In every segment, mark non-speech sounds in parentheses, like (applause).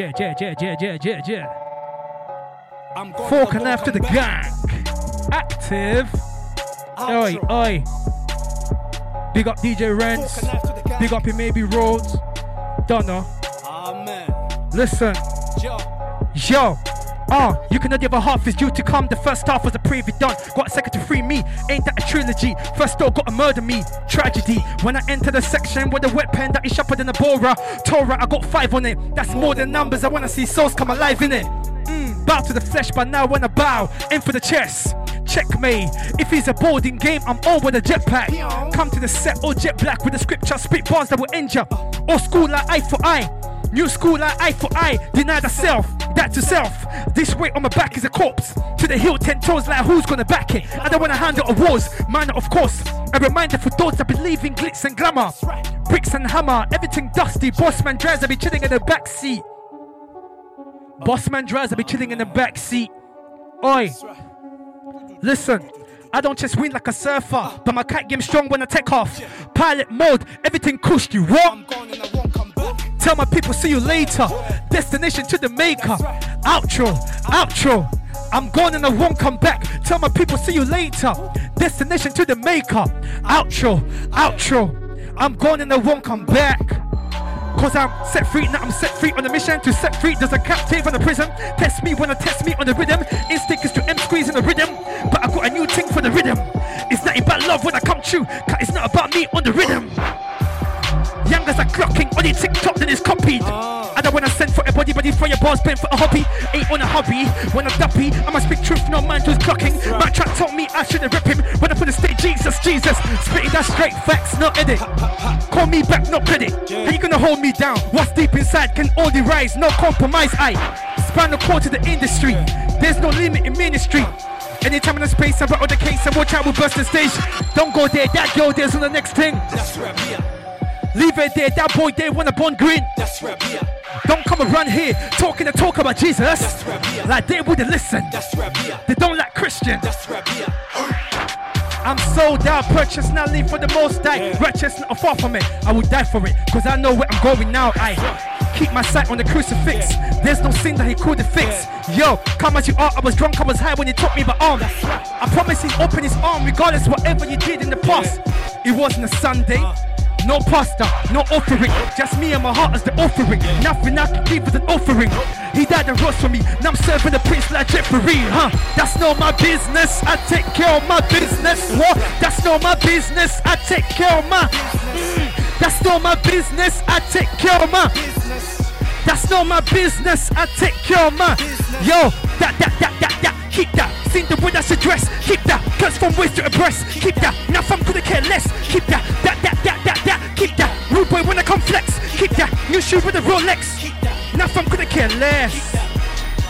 yeah, yeah, yeah, yeah, yeah, yeah, yeah. Fork and after the gang. Active. Oi, oi. Big up DJ Renz. Big up maybe Roads. Don't know. Amen. Listen. Yo. Uh, you cannot give a half is due to come. The first half was a preview done. Got a second to free me. Ain't that a trilogy? First door got to murder me. Tragedy. When I enter the section with a wet pen that is sharper than a Bora. Torah, I got five on it. That's more than numbers. I wanna see souls come alive in it. Mm, bow to the flesh, but now when I bow, in for the chest. Checkmate. If he's a boarding game, I'm on with a jetpack. Come to the set all jet black with the scripture, spit bars that will injure. Or school like eye for eye. New school like eye for eye, deny the self, that to self. This weight on my back is a corpse. To the hill, ten toes like who's gonna back it? I don't wanna handle awards, minor of course. A reminder for those that believe in glitz and glamour. Bricks and hammer, everything dusty. Boss man drives, I be chilling in the back seat. Boss man drives, I be chilling in the back seat. Oi, listen. I don't just win like a surfer, but my cat game strong when I take off. Pilot mode, everything cushy. What? Tell my people, see you later. Destination to the maker. Outro, outro. I'm gone and I won't come back. Tell my people, see you later. Destination to the maker. Outro, outro. I'm gone and I won't come back. Cause I'm set free, now I'm set free on a mission to set free. There's a captive on the prison. Test me when I test me on the rhythm. Instinct is to M squeeze in the rhythm. But I got a new thing for the rhythm. It's not about love when I come true. Cause it's not about me on the rhythm. Young as a clocking on your TikTok, then it's copied. Oh. I don't wanna send for a body, body for your boss, been for a hobby. Ain't on a hobby. When I'm duppy, I'ma speak truth, no man who's clocking. Right. My track told me I shouldn't rip him. When I put the state, Jesus, Jesus. Spitting that straight facts, not edit. Call me back, no credit. Yeah. How you gonna hold me down? What's deep inside can only rise, no compromise. I span the core to the industry. There's no limit in ministry. Anytime in the space, I brought on the case and watch out, we'll burst the stage. Don't go there, that girl there's on the next thing. That's right, yeah. Leave it there, that boy there wanna born green. That's yeah. Don't come around here talking to talk about Jesus. That's yeah. Like they wouldn't listen. That's yeah. They don't like Christian. That's yeah. I'm sold out, purchase now, leave for the most die. Yeah. Righteous not far from it. I will die for it, cause I know where I'm going now. I keep my sight on the crucifix. Yeah. There's no sin that he couldn't fix. Yeah. Yo, come as you are, I was drunk, I was high when he took me by arm. Right. I promise he opened his arm regardless whatever you did in the past. It wasn't a Sunday. Uh. No pasta, no offering. Just me and my heart as the offering. Nothing I can give as an offering. He died and rose for me. Now I'm serving the prince like Jeffrey, huh? That's not my business. I take care of my business. What? That's not my business. I take care of my. That's not my business. I take care of my. That's not my business. I take care of my. Yo, that, that, that, that, that. Keep that. Seen the way that's addressed. Keep that. Cause from waist to breast. Keep that. Now I'm gonna care less. Keep that. That, Keep that. Rude boy when I come flex. Keep that. New shoe with a Rolex. Now I'm gonna care less.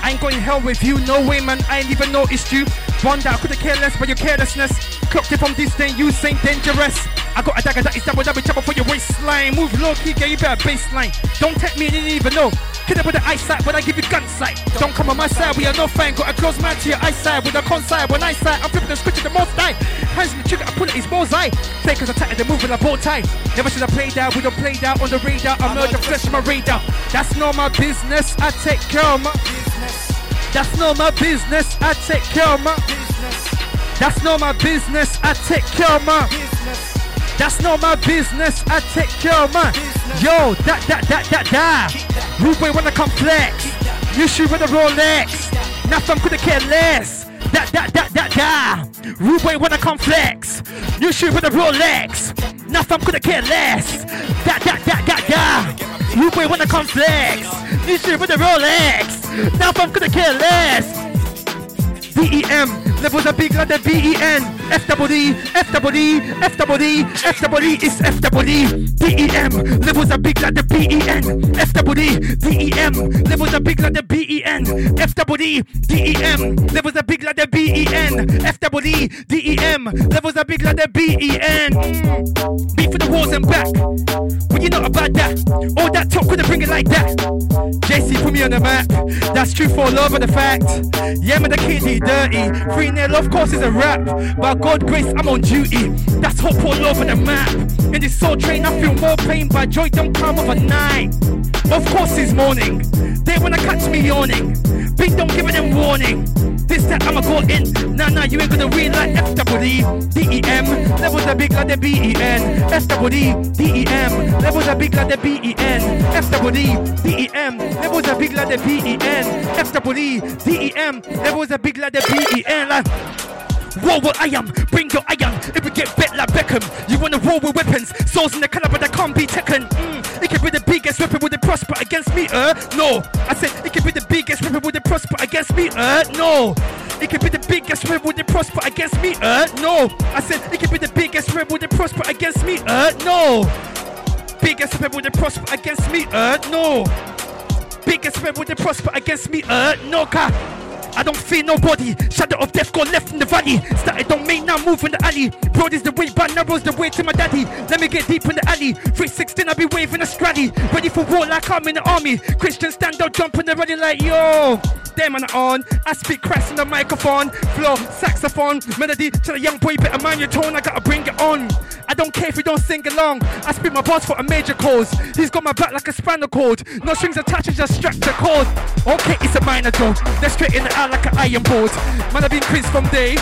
I ain't going hell with you, no way, man. I ain't even noticed you. One that I couldn't care less, but your carelessness. Clocked it from this day, you ain't dangerous. I got a dagger that is double double trouble for your waistline. Move low key, get you better baseline. Don't take me, you didn't even know. Hit it with the eyesight, but I give you gun sight. Don't come on my side, we are no fan. Got a close man to your eyesight with a con side. When I sight, I'm flipping the switch the most die. Hands in the trigger, I pull it, it's bullseye. Fakers attack the move with a bow tie. Never should have played out, we don't play out on the radar. I murder flesh on my radar. That's not my business, I take care of my business. That's not my business. I take care of my business. That's not my business. I take care of my business. That's not my business. I take care of my business. Yo, that that that that that. Rude boy wanna come flex. You shoot with a Rolex. Nothing could care less. That that that that that. Rude boy wanna come flex. You shoot with a Rolex. Nothing could care less. That that that that that. Rude boy wanna come flex. You shoot with a Rolex. Now I'm gonna care less. D-E-M, levels are bigger than B-E-N. F-double-D, F-double-D, F-double-D, F-double-D is F-double-D. D-E-M, levels are bigger than B-E-N. F-double-D, D-E-M, levels are bigger than B-E-N. F-double-D, D-E-M, levels are bigger than B-E-N. F-double-D, D-E-M, levels are bigger than B-E-N. Beat for the walls and back. When you're not about that, all that talk couldn't bring it like that. JC put me on the map. That's true for love of the fact. Yeah, man, the kitty dirty. Free of course, is a rap. By God grace, I'm on duty. That's hope all over the map. In this soul train, I feel more pain, but joy don't come overnight. Of course he's morning. They wanna catch me yawning. Big don't give them warning. This time I'ma go in. Nah, nah, you ain't gonna read like F W D D E M. Levels are big like the B E N. F W D D E M. Levels are big like the B E N. F W D D E M. Levels are big like the B E N. F W D D E M. Levels are big like the B E N. Like, War what I am, bring your iron. If we get bet like Beckham, you wanna roll with weapons. Souls in the caliber that can't be taken. Mm, it could be the biggest weapon with the prosper against me, uh? No. I said it could be the biggest weapon with the prosper against me, uh? No. It could be the biggest weapon with the prosper against me, uh? No. I said it could be the biggest weapon with the prosper against me, uh? No. Biggest weapon with the prosper against me, uh? No. Biggest weapon with the prosper against me, uh? No. I don't fear nobody. Shadow of death got left in the valley. Started don't make now move in the alley. Broad is the way, but narrows the way to my daddy. Let me get deep in the alley. 316, I'll be waving a scratty. Ready for war like I'm in the army. Christian stand up, jumping the running like yo. Them on on. I speak crass in the microphone. Flow, saxophone, melody. Tell a young boy, better mind your tone. I gotta bring it on. I don't care if you don't sing along. I speak my boss for a major cause. He's got my back like a spanner cord. No strings attached, just strapped to chord. Okay, it's a minor though. They're straight in the eye like an iron board. Man, I've been quizzed from day.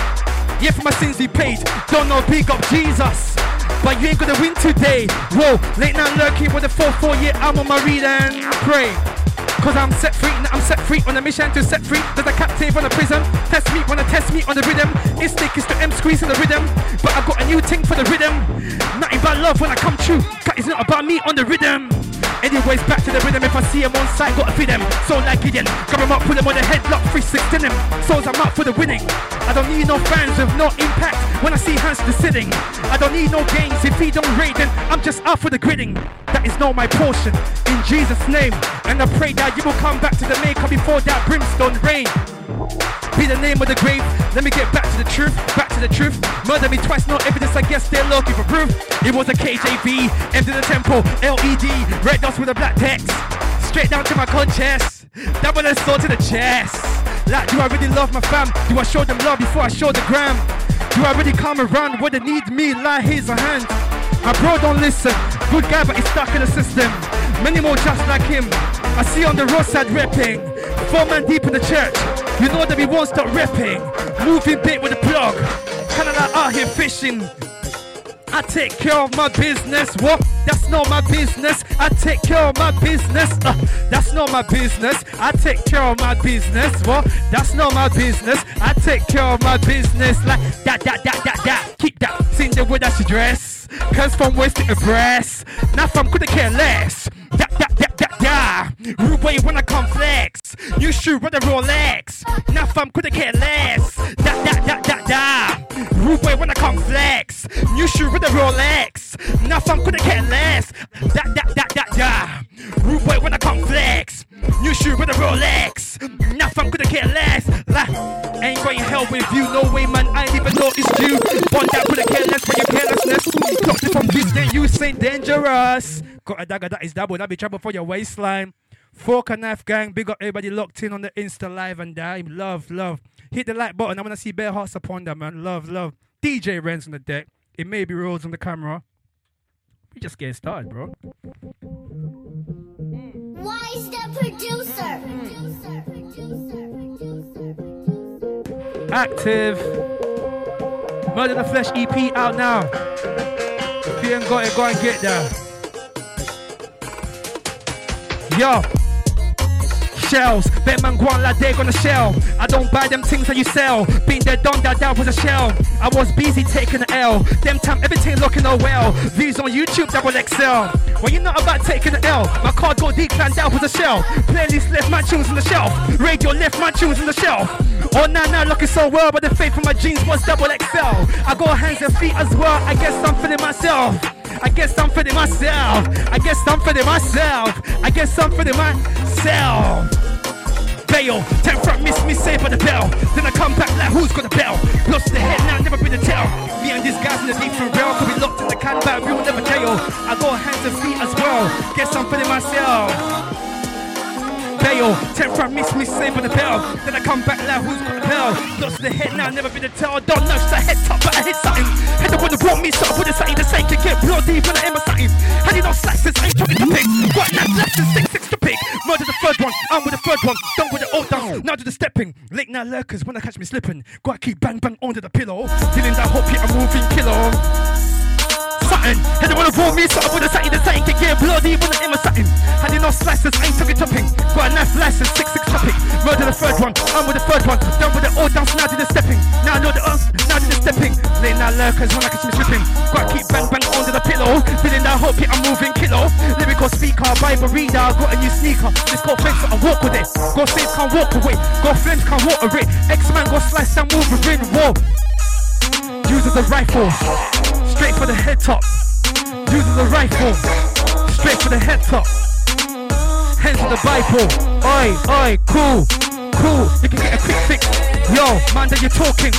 Yeah, for my sins he paid. Don't know, big up Jesus. But you ain't gonna win today. Whoa, late night lurking with a 4-4 year I'm on my read and pray. Cause I'm set free, I'm set free on a mission to set free. There's a captive on a prison. Test me, wanna test me on the rhythm. It's is the M squeezing the rhythm. But I got a new thing for the rhythm. Nothing but love when I come true. Cause it's not about me on the rhythm. Anyways, back to the rhythm. If I see him on site, gotta feed them. So like Gideon, grab him up, put him on the headlock, 316 him. Souls I'm up for the winning. I don't need no fans with no impact when I see hands sitting. I don't need no games if he don't rate, then I'm just up for the gridding. That is not my portion in Jesus' name. And I pray that you will come back to the maker before that brimstone rain. Be the name of the grave. Let me get back to the truth. Back to the truth. Murder me twice, no evidence. I guess they're looking for proof. It was a KJV, empty the temple, LED, red dots with a black text. Straight down to my conscience. Double and sword to the chest. Like, do I really love my fam? Do I show them love before I show the gram? Do I really come around when they need me like here's a hand? My bro don't listen. Good guy, but he's stuck in the system. Many more just like him. I see on the roadside rapping. Four man deep in the church. You know that we won't stop rapping. Moving bit with the plug. Canada out here fishing. I take care of my business. What? That's not my business. I take care of my business. Uh, that's not my business. I take care of my business. What? That's not my business. I take care of my business. Like that, that, that, that, that. Keep that. Sing the way that she dress. Cause from waist to breast. Now from could care less. That, that, that, that, that. Rude way when I come flex. You shoot with a Rolex. Now from could care less. That, that, that, that, that. Rude when I come flex. You shoot with a Rolex. Now from could care less. That, that, that, that, that. Rude way when I come flex. You shoot with a Rolex. Now from could care less. Like, ain't going hell with you. No way, man. I ain't even it's you. One that could care less for your carelessness. It from this, then you say dangerous. Got a dagger that is double. That'd be trouble for your waistline. Fork and knife gang, big up everybody locked in on the Insta live and die. Love, love. Hit the like button. I want to see bare hearts upon that, man. Love, love. DJ Renz on the deck. It may be rolls on the camera. We just getting started, bro. Why is the producer? Active. Murder the Flesh EP out now. If you ain't got it, go and get that. Yo. Shells, bet man go on like they gonna shell. I don't buy them things that you sell. Been there, done that, that was a shell. I was busy taking the L. Them time everything looking oh well. Views on YouTube, double XL. Well, you're not about taking the L. My card got declined, that was a shell. Playlist left my tunes on the shelf. Radio left my tunes on the shelf. Oh, nah, nah, looking so well, but the faith from my jeans was double XL. I got hands and feet as well. I guess I'm feeling myself. I guess I'm feeling myself. I guess I'm feeling myself. I guess I'm feeling myself. Bail, ten front miss me saved by the bell. Then I come back like who's got the bell? Lost the head now, never been a tail. Me and these guys in the different realm could be locked in the can, but we will never jail. I got hands and feet as well. Guess I'm feeling myself. Bail, ten front miss me by the bell. Then I come back like who's got the? Lost the head now, never been a tail. Don't know the head top, but I hit something. Head up when they brought me something, put it something the same to get bloody when I aim a something. How you know slices ain't trying to pick? What now left is one, I'm with the third one. Done with the old dance. Now do the stepping. Late night lurkers when I catch me slipping. Gotta keep bang bang under the pillow. Feeling that hot hit, I'm moving kilo something. And they wanna roll me something with a satin, the satin can get bloody when I'm in my satin. Had no slices, I ain't took it topping. Got a knife license, six six topping. Murder the third one, I'm with the third one. Done with the old dance, now do the stepping. Now I know the us, now do the stepping. Late night lurkers when I catch me slipping. Gotta keep bang bang under the pillow. Feeling that hope hit, I'm moving kilo. Lyrical speaker, Bible reader, got a new sneaker. Let's go fence, I walk with it. Go flames can't walk away. Go flames can't walk away. X-Man go slice and within. Whoa. Uses a rifle, straight for the head top. Using the rifle, straight for the head top. Hands to the Bible. Oi, oi, cool, cool. You can get a quick fix. Yo, man, that you're talking.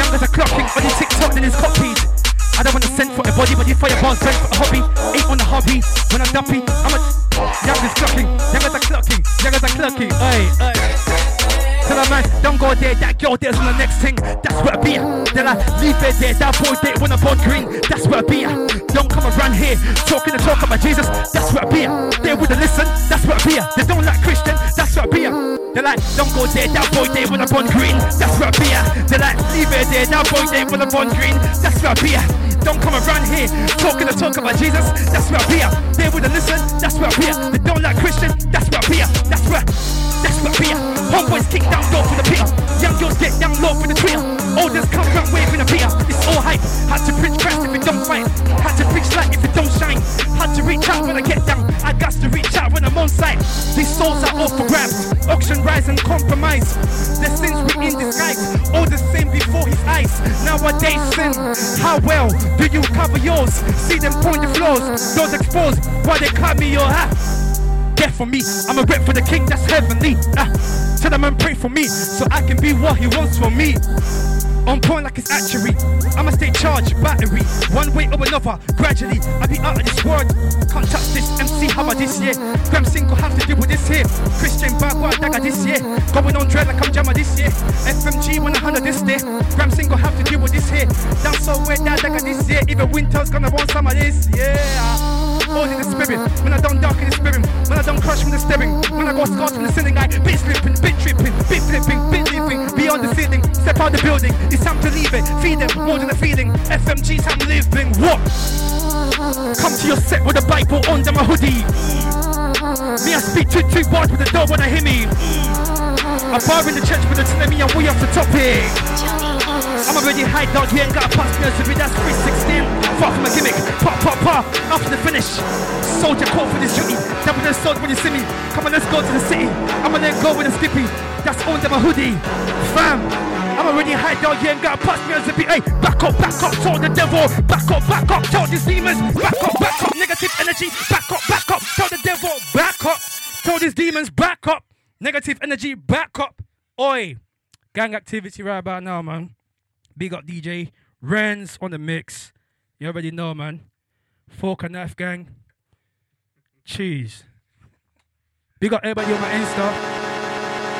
Young as a clocking, on your TikTok, then it's copied. I don't want to send for a body, but you fire bars, spend for a hobby. Ain't on the hobby. When I'm dumpy, I'm a young as clocking, young as a clocking, young as a clocking. Tell a man, don't go there, that girl there's on the next thing. That's where I be. Then I leave it there, that boy there when I'm born green. That's where I be. Don't come around here talking and talk about Jesus. That's where I be. They wouldn't listen. That's where I be. They don't like Christian. That's where I be. They're like, don't go there, that boy there when I'm born green. That's where I be. They're like, leave it there, that boy there when I'm born green. That's where I be. Don't come around here talking and talk about Jesus. That's where I be. They wouldn't listen. That's where I be. They don't like Christian. That's where I be. That's where. That's I be. Homeboys kick down door for the pier. Young girls get down low for the Twitter. Olders come round waving a beer. It's all hype. Had to preach Christ if it don't fight. Had to preach light if it don't shine. Had to reach out when I get down. I got to reach out when I'm on site. These souls are all for grabs. Auction rise and compromise. The sins we in disguise. All the same before his eyes. Nowadays sin. How well do you cover yours? See them point the flaws. Those exposed. Why they cut me your hat? For me. I'm a rep for the king that's heavenly. Ah. Tell them and pray for me so I can be what he wants for me. On point like it's actually. I'ma stay charged, battery. One way or another, gradually. I'll be out of this world. Can't touch this MC, about this year? Gram single have to deal with this here. Christian Bagua Dagger this year. Going on dread like I'm Jammer this year. FMG 100 this day. Gram single have to deal with this here. Down so wet that Dagger this year. Even winter's gonna want some of this, yeah. All in the spirit. When I don't dark in the spirit. When I don't crush from the steering. When I got scars from the ceiling, I bit slipping, bit tripping, bit flipping, bit leaping. Beyond the ceiling, step out the building. It's time to leave it. Feed them more than a feeling. FMG time living. What? Come to your set with a Bible under my hoodie. Me, I speak two two words with the door when I hear me. I bar in the church with the me I'm way off the topic. I'm already high dog, you ain't got a pass me a that's 316. Fuck my gimmick, pop, pop, pop, after the finish. Soldier call for this duty, dabbing the sword when you see me. Come on, let's go to the city. I'ma then go with a skippy, that's under my hoodie. Fam, I'm already high dog, you ain't got a pass a zippy. Hey, back up, back up, tell the devil. Back up, back up, tell these demons. Back up, back up, negative energy. Back up, back up, tell the devil. Back up, tell these demons. Back up, negative energy. Back up. Oi, gang activity right about now, man. Big up DJ Renz on the mix. You already know, man. Fork and knife gang. Cheese. Big up everybody on my Insta.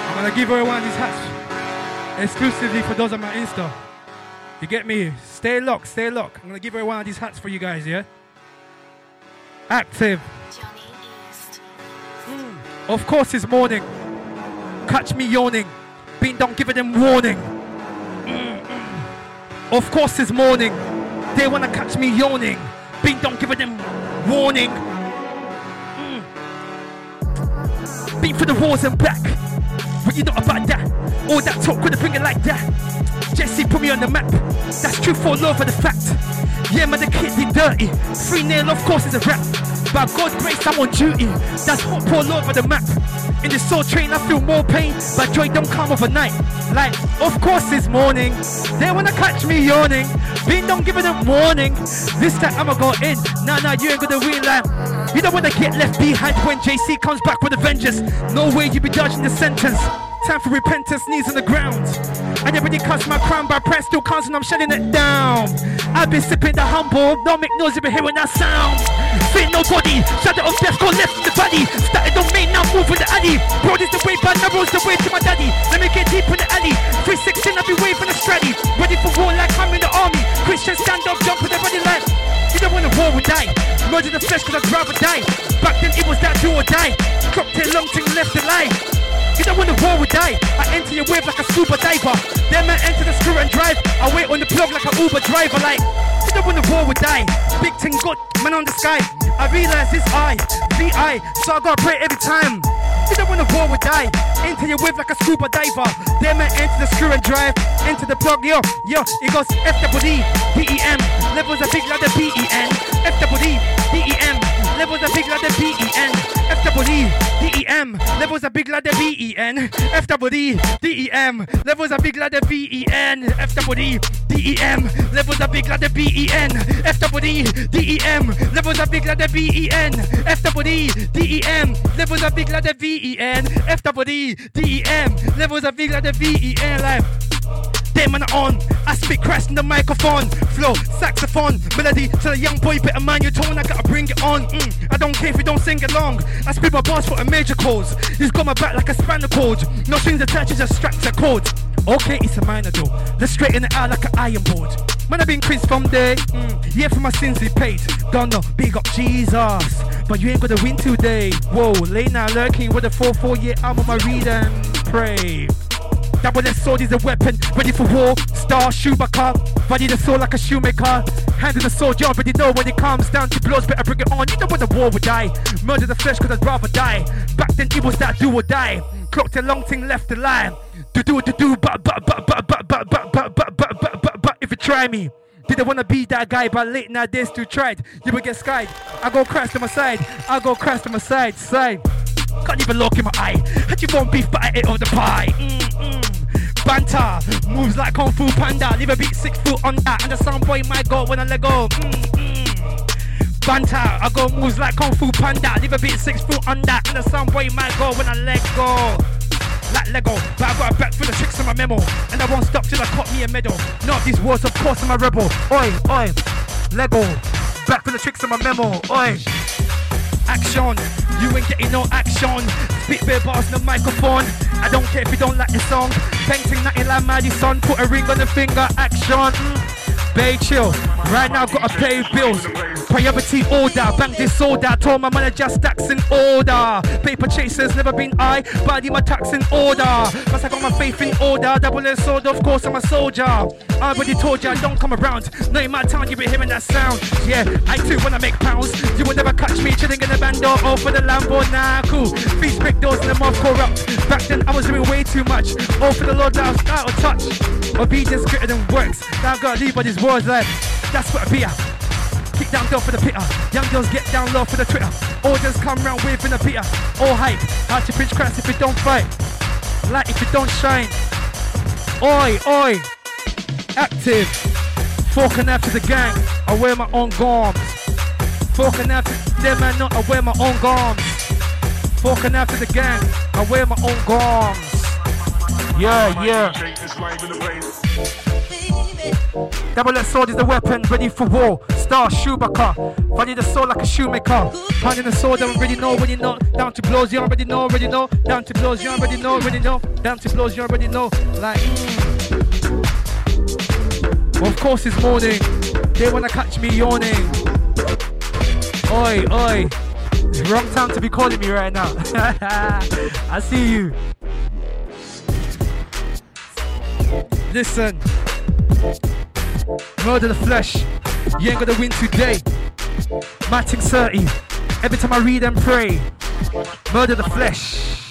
I'm gonna give everyone these hats exclusively for those on my Insta. You get me? Stay locked, stay locked. I'm gonna give everyone these hats for you guys, yeah? Active. Mm. Of course, it's morning. Catch me yawning. Been don't give them warning. Of course, it's morning. They wanna catch me yawning. Bing, don't give them warning. Mm. Beat for the walls and back. But you know about that. All that talk with a finger like that. Jesse put me on the map. That's true for love of the fact. Yeah, man, the kid be dirty. Free nail, of course, is a rap. By God's grace, I'm on duty. That's hot all over the map. In the soul train, I feel more pain, but joy don't come overnight. Like, of course it's morning. They wanna catch me yawning. Bean don't give it warning. This time I'ma go in. Nah, nah, you ain't gonna win like. You don't wanna get left behind when JC comes back with a vengeance. No way you be dodging the sentence. Time for repentance, knees on the ground. And everybody cuts my crown by press, still counts and I'm shutting it down. I've been sipping the humble, don't make noise if you hearing that sound. Fit nobody, shut it death, go left in the body. Started on me, now move in the alley. Broad is the way, but narrow's the way to my daddy. Let me get deep in the alley. 316, I'll be waving a straddle. Ready for war like I'm in the army. Christian stand up, jump with the body like. You don't want a war or die. Murder the flesh cause I'd rather die. Back then it was that do or die. Cocktail long thing left alive. Don't want the war would die. I enter your wave like a scuba diver. Then I enter the screw and drive. I wait on the plug like an Uber driver. Like, you don't want the war would die. Big thing good, man on the sky. I realize it's I, VI, so I gotta pray every time. You don't want the war would die. Enter your wave like a scuba diver. Then I enter the screw and drive. Enter the plug, yo, yo. It goes F W D D E M. Levels a big like the P E N. F W D D E M. Levels a big ladder the B-E-N. F-double-E, D-E-M. Levels a big ladder the B-E-N. F-double-E, D-E-M. Levels a big ladder the B-E-N. F-double-E, D-E-M. Levels a big ladder the B-E-N. F-double-E, D-E-M. Levels a big ladder the B-E-N. F-double-E, D-E-M. Levels a big ladder the V-E-N. F-double-E, D-E-M. Levels are big like the V-E-N. Life. Them man on, I speak crash in the microphone, flow, saxophone, melody to the young boy, better man your tone, I gotta bring it on. Mm, I don't care if you don't sing along. I spit my bars for a major chords. He's got my back like a spanner cord. No strings attached, just straps a chords. Okay, it's a minor though. Let's straighten it out like an iron board. Man, I've been Chris from day. Mm, yeah, for my sins he paid. Don't know, big up Jesus. But you ain't gonna win today. Whoa, late now lurking with a 4-4 year I'm on my read and pray. Double S sword is a weapon, ready for war. Star Schumacher, body the sword like a shoemaker. Hand in the sword, you already know when it comes down to blows, better bring it on. You know when the war would die. Murder the flesh, cause I'd rather die. Back then it was that do or die. Clocked a long thing left line. Do do do do, but but but but but but but but but but if you try me. Didn't wanna be that guy, but late now this too tried. You will get skied. I go crash to my side. I go crash to my side, side. Can't even look in my eye. Had you want beef, but I ate all the pie. Mm-mm. Banter moves like Kung Fu Panda. Leave a beat six foot on that, and the sound boy might go when I let go. Mm-mm. Banter, I go moves like Kung Fu Panda. Leave a beat six foot on that, and the sound boy might go when I let go. Like Lego, but I got a back full of tricks in my memo, and I won't stop till I caught me a medal. Not these words, of course, I'm a rebel. Oi, oi, Lego, back for the tricks in my memo. Oi action. You ain't getting no action. Spit bare bars in the microphone. I don't care if you don't like the song. Painting nothing like Madison. Put a ring on the finger. Action. Mm. Bay chill. Right now, gotta pay bills. Priority order. Bank disorder. Told my manager stacks in order. Paper chasers never been I. Body my tax in order. Plus I got my faith in order. Double edged sword, of course I'm a soldier. I already told ya, don't come around. No, in my town you be hearing that sound. Yeah, I too wanna make pounds. You will never catch me chilling in the bando. Oh, for the Lambo, nah, cool. Feet break doors and the mouth corrupt. Back then I was doing way too much. Oh, for the Lord, that was out of touch. Obedience greater than works. Now I gotta leave but his words like, that's what I be beer. Kick down door for the pitter. Young girls get down low for the Twitter. All just come round with in a. All hype. Hard to pinch cracks if you don't fight. Light if you don't shine. Oi, oi. Active. And after the gang. I wear my own garms. And after them man not I wear my own garms. And after the gang. I wear my own garms. Yeah, yeah. Double S sword is the weapon, ready for war. Star Schumacher, funny the sword like a shoemaker. Finding the sword, I already know, already know. Down to blows, you already know, already know. Down to blows, you already know, already know. Down to blows, you already know. Like, well, of course it's morning. They wanna catch me yawning. Oi, oi. Wrong time to be calling me right now. (laughs) I see you. Listen. Murder the flesh. You ain't gonna win today. Matic 30. Every time I read and pray. Murder the flesh.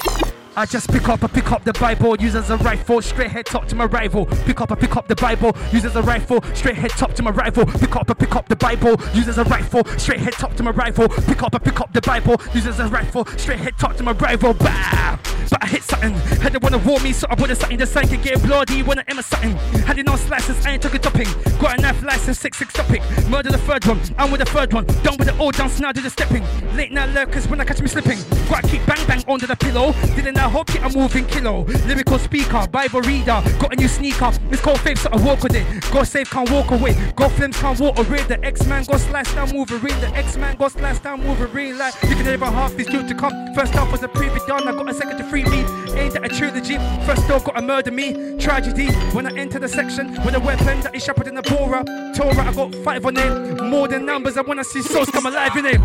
I just pick up, I pick up the Bible, use as a rifle, straight head top to my rival. Pick up, I pick up the Bible, use as a rifle, straight head top to my rival. Pick up, I pick up the Bible, use as a rifle, straight head top to my rival. Pick up, I pick up the Bible, use as a rifle, straight head top to my rival. Bah! Hit something, had they wanna war me, so I put a something the sign can get bloody when I aim a something. Had it no slices, I ain't took a topping. Got a knife license, 6 6 topic. Murder the third one, I'm with the third one. Done with the old dance, now do the stepping. Late night lurkers when I catch me slipping. Gotta keep bang bang under the pillow. Didn't I hope a moving kilo? Lyrical speaker, Bible reader. Got a new sneaker. It's called faith, so I walk with it. Go safe, can't walk away. Go flames, can't walk away. The X Man go slice down Wolverine. The X Man go slice down Wolverine. Like you can never half is due to come. First off was a preview done. I got a second to free me. Ain't that a trilogy? First door got to murder me. Tragedy when I enter the section with a weapon that is sharper than a Bora. Torah, I got five on it. More than numbers, I wanna see souls come alive in it.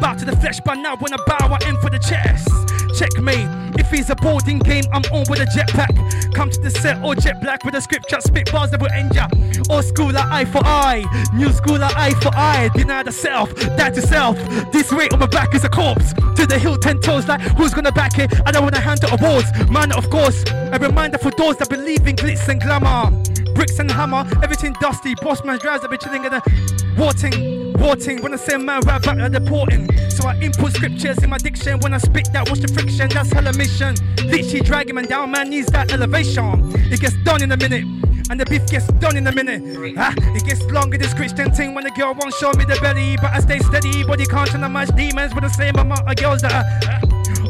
Bow to the flesh, but now when I bow, I aim for the chest. Checkmate. If he's a boarding game, I'm on with a jetpack. Come to the set or jet black with a scripture, spit bars that will end ya. Old school like eye for eye, new school like eye for eye. Deny the self, that self. This weight on my back is a corpse. To the hill, ten toes, like who's gonna back it? I don't wanna hand the awards, man. Of course, a reminder for those that believe in glitz and glamour. Bricks and hammer, everything dusty. Boss man drives, I be chilling in the warting, warting. When I say man, right back at the porting. So I input scriptures in my diction. When I spit that, what's the friction? That's hella mission. Literally dragging man down, man needs that elevation. It gets done in a minute. And the beef gets done in a minute. Ah, it gets longer this Christian thing when the girl won't show me the belly. But I stay steady, body can't turn my demons with the same amount of girls that I. Ah,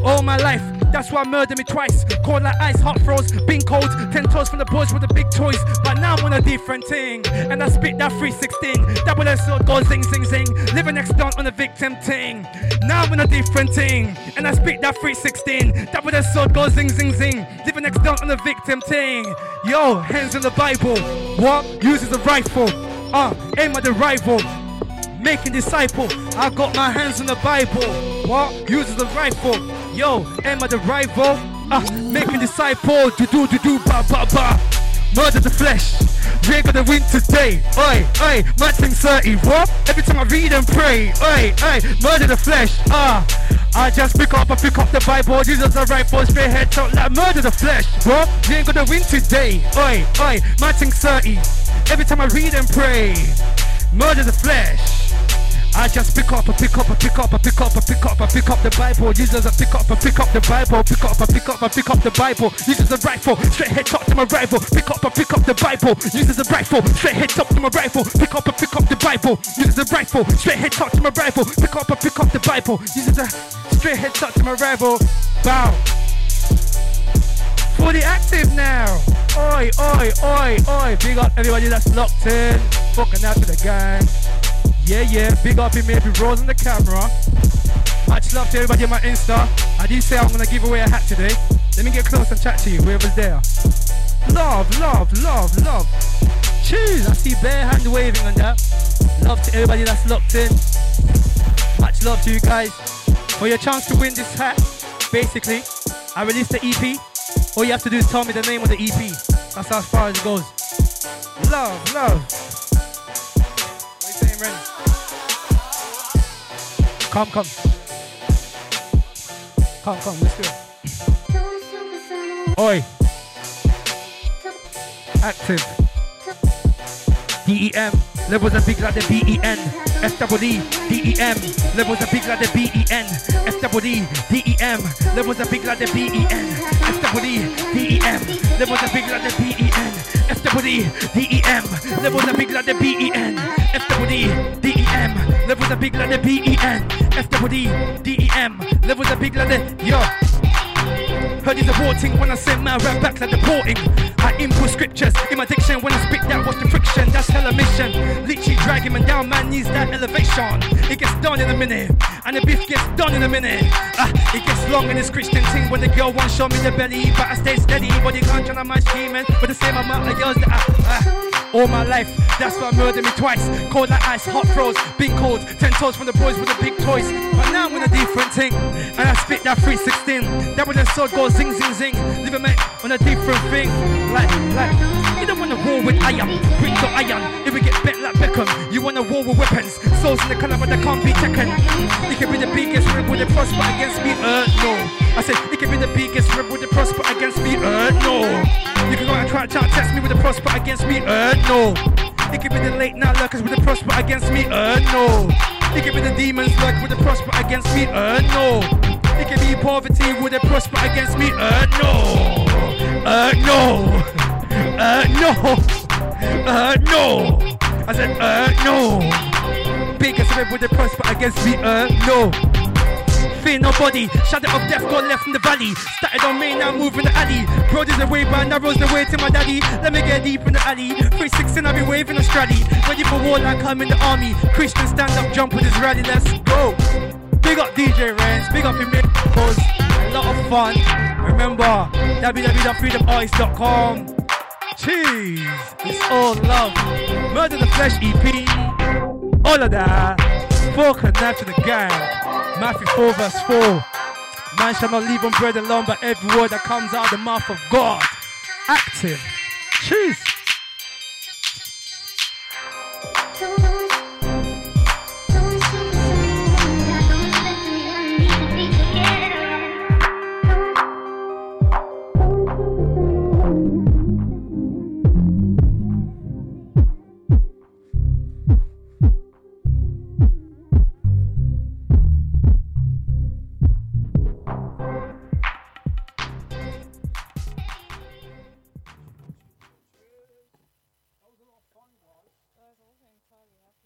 all my life, that's why murder me twice. Cold like ice, hot froze, been cold. Ten toes from the boys with the big toys. But now I'm on a different thing. And I spit that 316. Double S go zing zing zing. Living next down on a victim thing. Now I'm on a different thing. And I spit that 316. Double S go zing zing zing. Living next down on a victim thing. Yo, hands in the Bible. What? Uses a rifle. Uh, aim at the rival making disciple. I got my hands on the Bible. What? Uses a rifle. Yo, am I the rival? Ah, uh, making disciple. Do do do do ba ba ba. Murder the flesh. We ain't gonna win today. Oi, oi, my thing's 30. What? Every time I read and pray. Oi, oi, murder the flesh. Ah. I just pick up, I pick up the Bible, Jesus the rifle, straight head shot like murder the flesh. What? We ain't gonna win today. Oi, oi, my thing's 30. Every time I read and pray. Murder the flesh. I just pick up, I pick up, I pick up, I pick up, I pick up, I pick up the Bible. Jesus, I pick up, I pick up the Bible. Pick up, I pick up, I pick up the Bible. Uses a rifle, straight head top to my rival. Pick up, I pick up the Bible. Uses a rifle, straight head top to my rival. Pick up, I pick up the Bible. Uses a rifle, straight head top to my rival. Pick up, I pick up the Bible. Uses a straight head top to my rival. Bow. Fully active now. Oi, oi, oi, oi. Big up everybody that's locked in. Fucking out to the gang. Yeah, yeah, big up in maybe Rose on the camera. Much love to everybody on my Insta. I did say I'm gonna give away a hat today. Let me get close and chat to you, whoever's there. Love, love, love, love. Cheers, I see bare hand waving on that. Love to everybody that's locked in. Much love to you guys. For your chance to win this hat, basically, I released the EP. All you have to do is tell me the name of the EP. That's as far as it goes. Love, love. Come, come. Come, come, let's go. Oi. Active. DEM. Levels are big like the BEN. FWD. DEM. Levels are big like the BEN. FWD. DEM. Levels are big like the BEN. FWD. DEM. Levels are big like the BEN. FWD. DEM. Levels are big like the BEN. FWD. DEM. Levels are big like the BEN. FWD. DEM. Levels are big like the. Yo. Heard he's aborting when I send my rap back like deporting. I input scriptures in my diction when I spit that what's the friction? That's hella mission. Literally dragging man down, man needs that elevation. It gets done in a minute, and the beef gets done in a minute. Ah, it gets long in this Christian thing when the girl won't show me the belly, but I stay steady. But you can't on my scheming with the same amount of girls that I. Ah, all my life. That's why I murdered me twice. Cold like ice, hot froze, big cold. Ten toes from the boys with the big toys. But now I'm on a different thing. And I spit that 316. That when the sword goes zing, zing, zing. Living mate on a different thing. Like, like, you don't want to war with iron. Bring the iron. If we get bent like Beckham, you want to war with weapons. Souls in the color, but they can't be taken. You can be the biggest rebel that prosper against me. Uh, no. I said, you can be the biggest rebel that prosper against me. Uh, no. Try to test me with a prosper against me. Uh, no. It could be the late night lurkers with a prosper against me, uh no. It could be the demons lurk with a prosper against me, uh no. It could be poverty with a prosper against me, uh no. Uh no. Uh no. Uh no. I said, uh no. Biggest red with a prosper against me, uh no fear nobody. Shadow of death got left in the valley. Started on me, now moving the alley. Brothers away, but narrows the way to my daddy. Let me get deep in the alley. 316, I'll be waving a strally. Ready for war like I'm in the army. Christian stand up, jump with his rally. Let's go. Big up DJ Renz, big up him, cause a lot of fun. Remember, www.freedomartist.com. Cheese, it's all love. Murder the Flesh EP, all of that. Fuck and to the gang. Matthew 4 verse 4. Man shall not live on bread alone, but every word that comes out of the mouth of God. Active. Cheers.